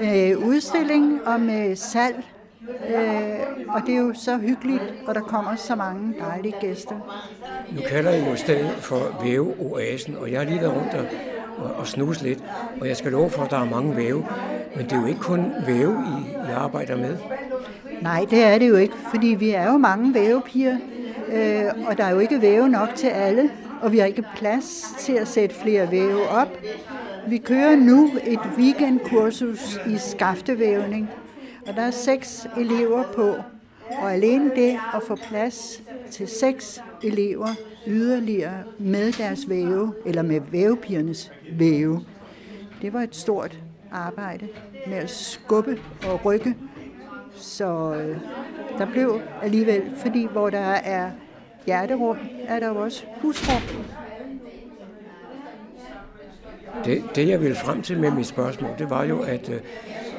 med udstilling og med salg. Øh, og det er jo så hyggeligt, og der kommer så mange dejlige gæster. Nu kalder I jo stedet for Væveoasen, og jeg har lige været rundt og, og, og snuse lidt, og jeg skal love for, at der er mange væve. Men det er jo ikke kun væve, I, I arbejder med. Nej, det er det jo ikke, fordi vi er jo mange vævepiger, øh, og der er jo ikke væve nok til alle, og vi har ikke plads til at sætte flere væve op. Vi kører nu et weekendkursus i skaftevævning, og der er seks elever på. Og alene det at få plads til seks elever yderligere med deres væve, eller med vævepigernes væve, det var et stort arbejde med at skubbe og rykke. Så øh, der blev alligevel, fordi hvor der er hjerterum, er der jo også husrum. Det, det, jeg ville frem til med mit spørgsmål, det var jo, at øh,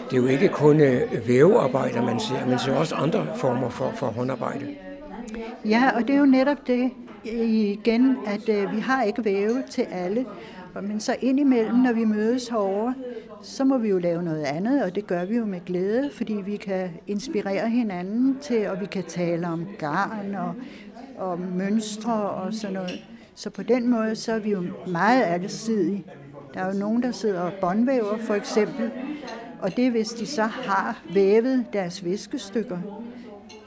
det er jo ikke kun øh, vævearbejder, man ser, men ser også andre former for, for håndarbejde. Ja, og det er jo netop det øh, igen, at øh, vi har ikke væve til alle. Men så indimellem, når vi mødes herovre, så må vi jo lave noget andet, og det gør vi jo med glæde, fordi vi kan inspirere hinanden til, og vi kan tale om garn og, og mønstre og sådan noget. Så på den måde, så er vi jo meget alsidige. Der er jo nogen, der sidder og båndvæver, for eksempel, og det hvis de så har vævet deres viskestykker,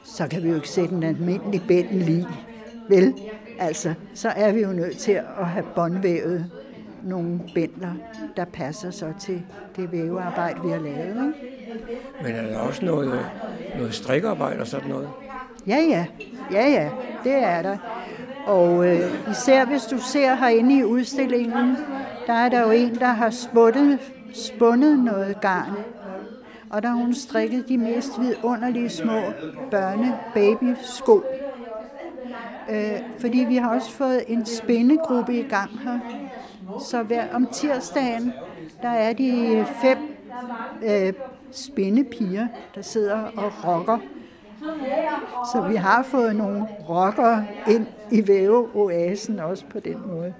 så kan vi jo ikke sætte en almindelig bænden lige. Vel, altså, så er vi jo nødt til at have båndvævet nogle bændler, der passer så til det vævearbejde, vi har lavet. Ikke? Men er der også noget, noget strikkearbejde og sådan noget? Ja, ja. Ja, ja. Det er der. Og øh, især hvis du ser herinde i udstillingen, der er der jo en, der har sputtet, spundet noget garn. Og der har hun strikket de mest vidunderlige små børne-baby-sko. Øh, fordi vi har også fået en spændegruppe i gang her. Så hver om tirsdagen, der er de fem øh, spændepiger, der sidder og rocker. Så vi har fået nogle rockere ind i væveoasen også på den måde.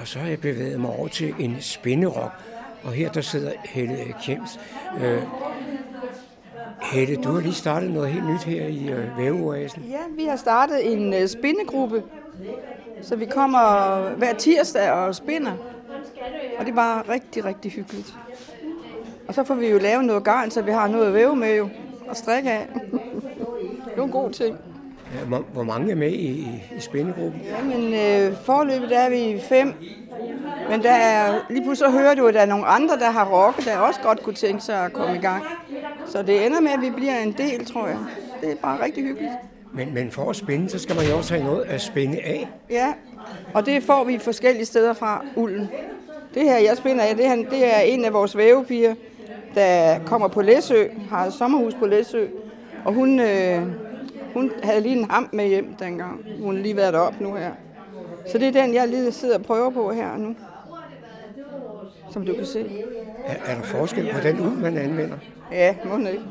Og så har jeg bevæget mig over til en spænderok, og her der sidder Helle Kjems. Øh, Helle, du har lige startet noget helt nyt her i øh, væveoasen. Ja, vi har startet en øh, spindegruppe, så vi kommer hver tirsdag og spinder. Og det er bare rigtig, rigtig hyggeligt. Og så får vi jo lavet noget garn, så vi har noget at væve med jo, og strikke af. det er en god ting. Hvor, hvor mange er med i, i, spændegruppen? Jamen, øh, forløbet er vi fem. Men der er, lige pludselig så hører du, at der er nogle andre, der har rocket, der også godt kunne tænke sig at komme i gang. Så det ender med, at vi bliver en del, tror jeg. Det er bare rigtig hyggeligt. Men, men for at spænde, så skal man jo også have noget at spænde af. Ja, og det får vi forskellige steder fra ulden. Det her, jeg spænder af, det, her, det er en af vores vævepiger, der kommer på Læsø, har et sommerhus på Læsø, og hun, øh, hun havde lige en ham med hjem dengang. Hun har lige været deroppe nu her. Så det er den, jeg lige sidder og prøver på her nu. Som du kan se. Er, er der forskel på den uld, man anvender? Ja, må ikke.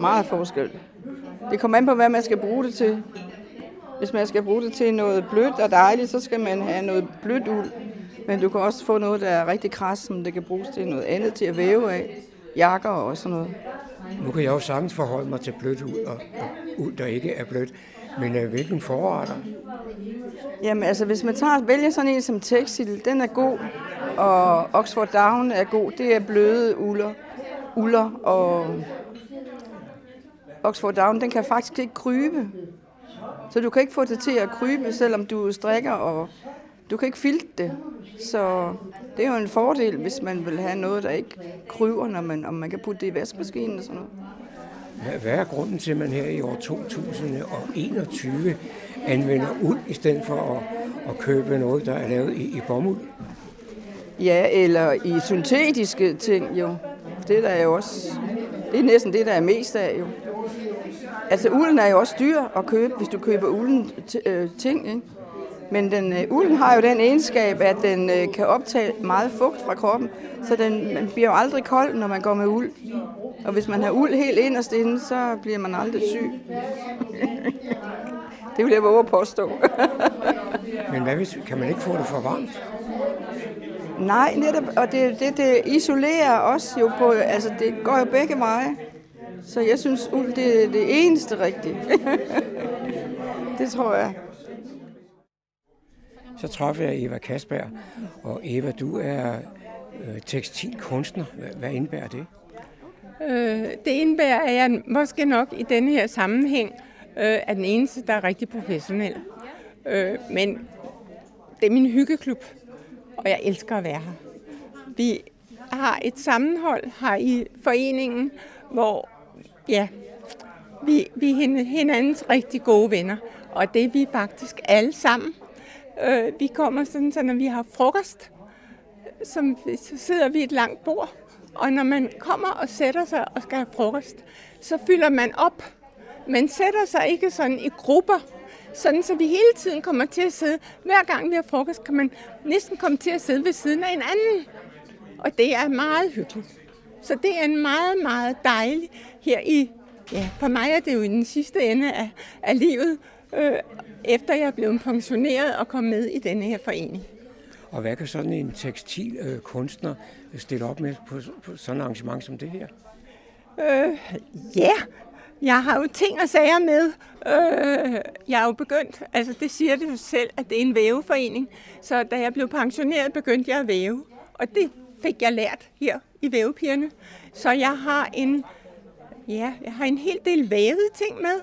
Meget forskel. Det kommer an på, hvad man skal bruge det til. Hvis man skal bruge det til noget blødt og dejligt, så skal man have noget blødt uld. Men du kan også få noget, der er rigtig kras, som det kan bruges til noget andet til at væve af. Jakker og sådan noget. Nu kan jeg jo sagtens forholde mig til blødt uld og, og uld, der ikke er blødt. Men øh, hvilken forretter? Jamen altså, hvis man tager, vælger sådan en som Texil, den er god. Og Oxford Down er god. Det er bløde uller. Uller og Oxford Down, den kan faktisk ikke krybe. Så du kan ikke få det til at krybe, selvom du strikker, og du kan ikke filte det. Så det er jo en fordel, hvis man vil have noget, der ikke kryber, når man, om man kan putte det i vaskemaskinen og sådan noget. Hvad- Hvad er grunden til, at man her i år 2021 anvender uld i stedet for at, at købe noget, der er lavet i, i bomuld? Ja, eller i syntetiske ting jo. Det der er jo også, det er næsten det, der er mest af jo. Altså ulden er jo også dyr at købe, hvis du køber ulden t- øh, ting, ikke? Men den, øh, ulden har jo den egenskab, at den øh, kan optage meget fugt fra kroppen, så den man bliver jo aldrig kold, når man går med uld. Og hvis man har uld helt inderst inde, så bliver man aldrig syg. *laughs* det vil jeg våge at påstå. *laughs* Men hvad hvis, kan man ikke få det for varmt? Nej, netop, og det, det, det isolerer også jo på, altså det går jo begge veje. Så jeg synes, uld det er det eneste rigtige. *laughs* det tror jeg. Så træffede jeg Eva Kasberg, og Eva, du er øh, tekstilkunstner. Hvad, hvad indebærer det? Øh, det indebærer, at jeg måske nok i denne her sammenhæng øh, er den eneste, der er rigtig professionel. Øh, men det er min hyggeklub, og jeg elsker at være her. Vi har et sammenhold her i foreningen, hvor ja, vi, vi er hinandens rigtig gode venner, og det er vi faktisk alle sammen. Øh, vi kommer sådan, så når vi har frokost, som, så sidder vi et langt bord, og når man kommer og sætter sig og skal have frokost, så fylder man op. Man sætter sig ikke sådan i grupper, sådan så vi hele tiden kommer til at sidde. Hver gang vi har frokost, kan man næsten komme til at sidde ved siden af en anden. Og det er meget hyggeligt. Så det er en meget, meget dejlig her i, ja, for mig er det jo i den sidste ende af, af livet, øh, efter jeg er blevet pensioneret og kom med i denne her forening. Og hvad kan sådan en tekstilkunstner øh, kunstner stille op med på, på sådan et arrangement som det her? Øh, ja, jeg har jo ting og sager med. Øh, jeg er jo begyndt, altså det siger det jo selv, at det er en væveforening. Så da jeg blev pensioneret, begyndte jeg at væve. Og det fik jeg lært her i vævepigerne. Så jeg har en, ja, jeg har en hel del vævede ting med.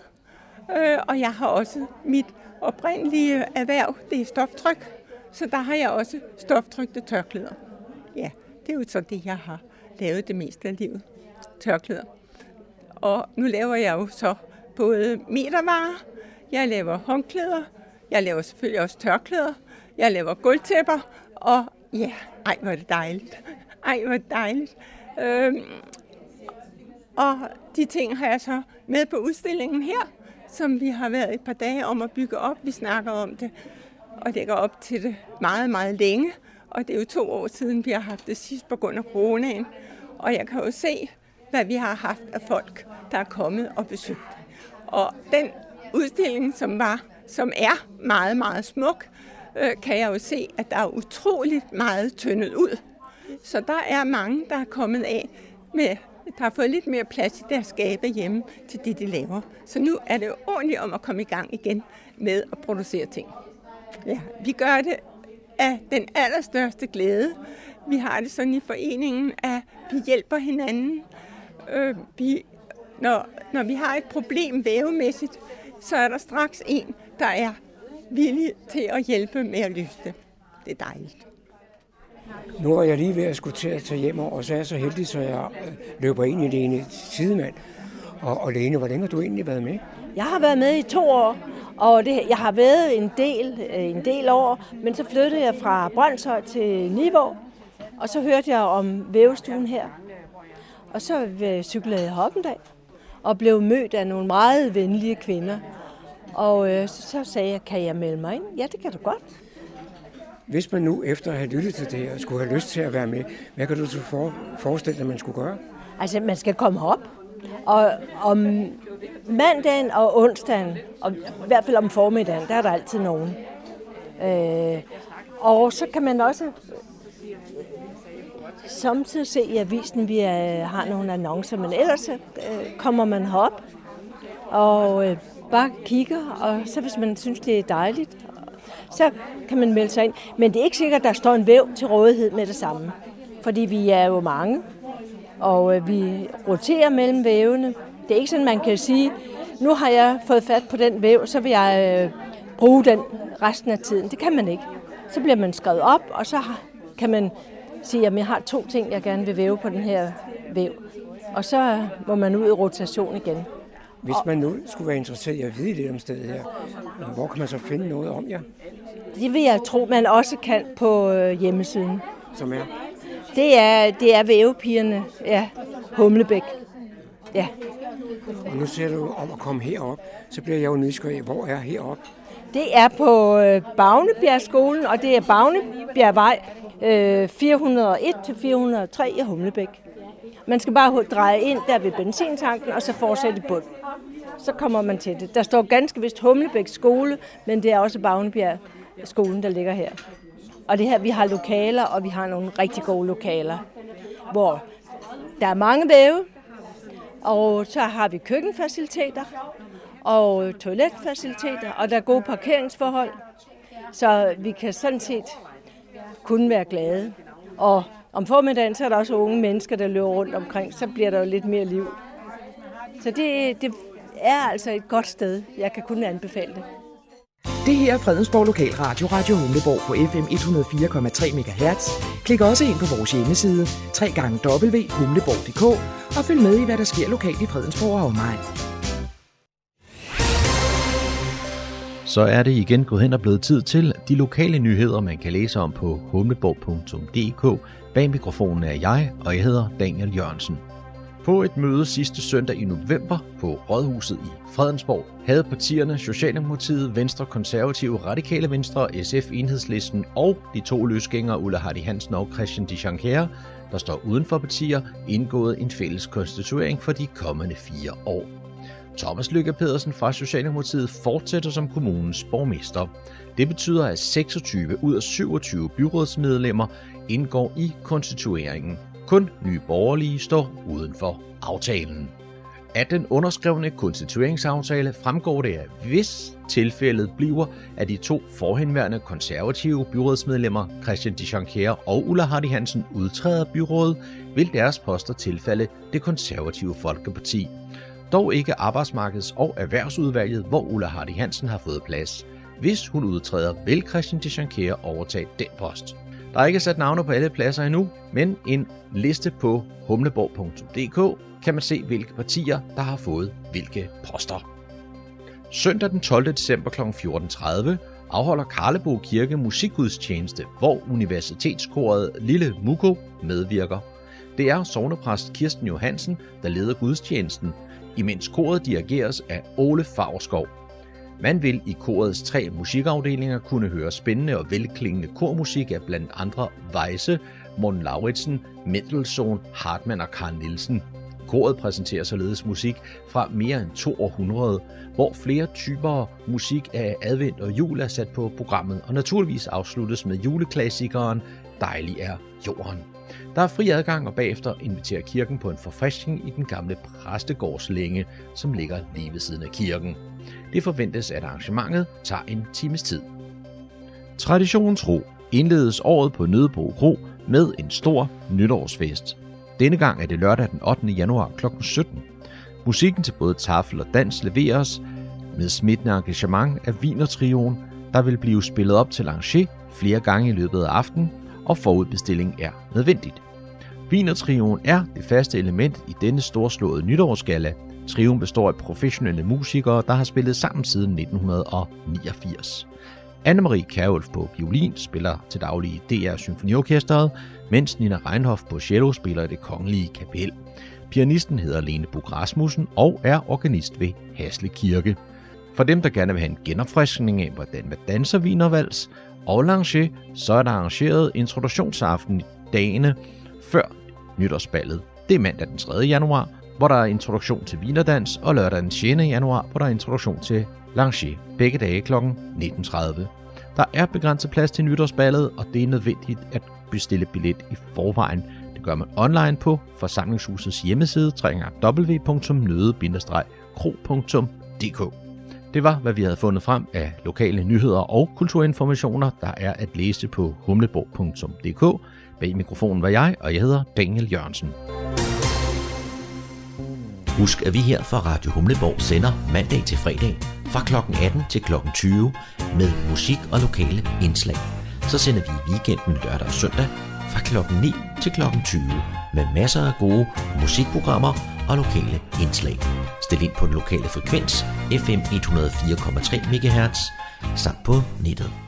Øh, og jeg har også mit oprindelige erhverv, det er stoftryk. Så der har jeg også stoftrykte tørklæder. Ja, det er jo så det, jeg har lavet det meste af livet. Tørklæder. Og nu laver jeg jo så både metervarer, jeg laver håndklæder, jeg laver selvfølgelig også tørklæder, jeg laver gulvtæpper, og ja, ej hvor er det dejligt. Ej hvor er det dejligt. Øhm, og de ting har jeg så med på udstillingen her, som vi har været et par dage om at bygge op. Vi snakker om det og lægger op til det meget, meget længe. Og det er jo to år siden, vi har haft det sidst på grund af coronaen. Og jeg kan jo se, hvad vi har haft af folk, der er kommet og besøgt. Og den udstilling, som var, som er meget, meget smuk, øh, kan jeg jo se, at der er utroligt meget tyndet ud. Så der er mange, der er kommet af med, der har fået lidt mere plads i deres skabe hjemme til det, de laver. Så nu er det jo ordentligt om at komme i gang igen med at producere ting. Ja, vi gør det af den allerstørste glæde. Vi har det sådan i foreningen, at vi hjælper hinanden. Øh, vi, når, når vi har et problem vævemæssigt, så er der straks en, der er villig til at hjælpe med at løse det. Det er dejligt. Nu er jeg lige ved at skulle til at tage hjem, og så er jeg så heldig, så jeg øh, løber ind i Lene Tidemand. Og, og Lene, hvor længe har du egentlig været med? Jeg har været med i to år, og det, jeg har været en del, øh, en del år, men så flyttede jeg fra Brøndshøj til Niveau, og så hørte jeg om vævestuen her. Og så øh, cyklede jeg op en dag og blev mødt af nogle meget venlige kvinder. Og øh, så, så sagde jeg, kan jeg melde mig ind? Ja, det kan du godt. Hvis man nu efter at have lyttet til det her skulle have lyst til at være med, hvad kan du så for, forestille dig, man skulle gøre? Altså, man skal komme op. Og om mandagen og onsdagen, og i hvert fald om formiddagen, der er der altid nogen. Øh, og så kan man også øh, samtidig se i avisen, vi er, har nogle annoncer, men ellers øh, kommer man herop og øh, bare kigger, og så hvis man synes, det er dejligt, så kan man melde sig ind. Men det er ikke sikkert, at der står en væv til rådighed med det samme, fordi vi er jo mange, og øh, vi roterer mellem vævene. Det er ikke sådan, man kan sige, nu har jeg fået fat på den væv, så vil jeg øh, bruge den resten af tiden. Det kan man ikke. Så bliver man skrevet op, og så kan man sige, at jeg har to ting, jeg gerne vil væve på den her væv. Og så må man ud i rotation igen. Hvis man nu skulle være interesseret i at vide lidt om stedet her, hvor kan man så finde noget om jer? Det vil jeg tro, man også kan på øh, hjemmesiden. Som er? Det er, det er vævepigerne, ja, Humlebæk. Ja. Og nu ser du om at komme herop, så bliver jeg jo nysgerrig. Hvor er herop? Det er på øh, Bagnebjergskolen, og det er Bagnebjergvej øh, 401-403 i Humlebæk. Man skal bare dreje ind der ved benzintanken, og så fortsætte bund. Så kommer man til det. Der står ganske vist Humlebæk skole, men det er også Bagnebjerg skolen, der ligger her. Og det her, vi har lokaler, og vi har nogle rigtig gode lokaler, hvor der er mange væve, og så har vi køkkenfaciliteter og toiletfaciliteter, og der er gode parkeringsforhold. Så vi kan sådan set kun være glade. Og om formiddagen, så er der også unge mennesker, der løber rundt omkring, så bliver der jo lidt mere liv. Så det, det er altså et godt sted. Jeg kan kun anbefale det. Det her er Fredensborg Lokalradio, Radio Humleborg på FM 104,3 MHz. Klik også ind på vores hjemmeside, www.humleborg.dk og følg med i, hvad der sker lokalt i Fredensborg og omegn. Så er det igen gået hen og blevet tid til de lokale nyheder, man kan læse om på humleborg.dk. Bag mikrofonen er jeg, og jeg hedder Daniel Jørgensen. På et møde sidste søndag i november på Rådhuset i Fredensborg havde partierne Socialdemokratiet, Venstre, Konservative, Radikale Venstre, SF, Enhedslisten og de to løsgængere Ulla Hardy Hansen og Christian Dichankere, der står uden for partier, indgået en fælles konstituering for de kommende fire år. Thomas Lykke Pedersen fra Socialdemokratiet fortsætter som kommunens borgmester. Det betyder, at 26 ud af 27 byrådsmedlemmer indgår i konstitueringen. Kun nye borgerlige står uden for aftalen. Af den underskrevne konstitueringsaftale fremgår det, at hvis tilfældet bliver, at de to forhenværende konservative byrådsmedlemmer Christian Dichankere og Ulla Hardy Hansen udtræder byrådet, vil deres poster tilfalde det konservative Folkeparti. Dog ikke arbejdsmarkeds- og erhvervsudvalget, hvor Ulla Hardy Hansen har fået plads. Hvis hun udtræder, vil Christian Dichankere overtage den post. Der er ikke sat navne på alle pladser endnu, men en liste på humleborg.dk kan man se, hvilke partier, der har fået hvilke poster. Søndag den 12. december kl. 14.30 afholder Karlebo Kirke musikgudstjeneste, hvor universitetskoret Lille Muko medvirker. Det er sovnepræst Kirsten Johansen, der leder gudstjenesten, imens koret dirigeres af Ole Favrskov. Man vil i korets tre musikafdelinger kunne høre spændende og velklingende kormusik af blandt andre Weisse, Morten Lauritsen, Mendelssohn, Hartmann og Karl Nielsen. Koret præsenterer således musik fra mere end to århundrede, hvor flere typer musik af advent og jul er sat på programmet, og naturligvis afsluttes med juleklassikeren Dejlig er jorden. Der er fri adgang, og bagefter inviterer kirken på en forfriskning i den gamle præstegårdslænge, som ligger lige ved siden af kirken. Det forventes, at arrangementet tager en times tid. Traditionen tro indledes året på Nødebro Kro med en stor nytårsfest. Denne gang er det lørdag den 8. januar kl. 17. Musikken til både tafel og dans leveres med smittende engagement af Wiener-trioen, der vil blive spillet op til Langer flere gange i løbet af aftenen, og forudbestilling er nødvendigt. Wienertrioen er det faste element i denne storslåede nytårsgala. Trioen består af professionelle musikere, der har spillet sammen siden 1989. Anne-Marie Kærulf på violin spiller til daglig DR Symfoniorkestret, mens Nina Reinhoff på cello spiller i det kongelige kapel. Pianisten hedder Lene Bug Rasmussen og er organist ved Hasle Kirke. For dem, der gerne vil have en genopfriskning af, hvordan man danser vinervals og langer, så er der arrangeret introduktionsaften i dagene før nytårsballet. Det er mandag den 3. januar, hvor der er introduktion til vinerdans, og lørdag den 6. januar, hvor der er introduktion til Langer, begge dage kl. 19.30. Der er begrænset plads til nytårsballet, og det er nødvendigt at bestille billet i forvejen. Det gør man online på forsamlingshusets hjemmeside www.nøde-kro.dk. Det var, hvad vi havde fundet frem af lokale nyheder og kulturinformationer, der er at læse på humleborg.dk. Bag mikrofonen var jeg, og jeg hedder Daniel Jørgensen. Husk, at vi her fra Radio Humleborg sender mandag til fredag fra kl. 18 til kl. 20 med musik og lokale indslag. Så sender vi i weekenden lørdag og søndag fra kl. 9 til kl. 20 med masser af gode musikprogrammer og lokale indslag. Stil ind på den lokale frekvens FM 104,3 MHz samt på nettet.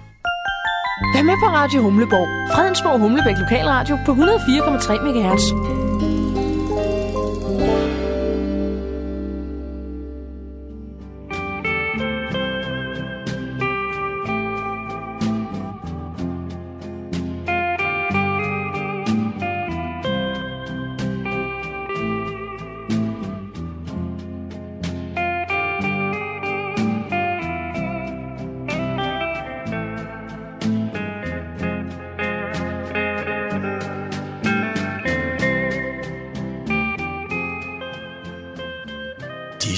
Vær med på Radio Humleborg. Fredensborg Humlebæk Lokalradio på 104,3 MHz.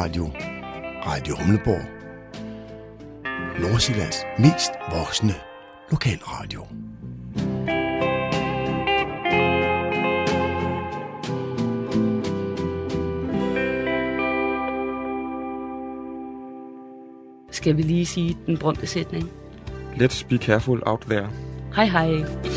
Lokalradio, Radio Humleborg. Nordsjællands mest voksne lokalradio. Skal vi lige sige den berømte sætning? Let's be careful out there. Hej hej.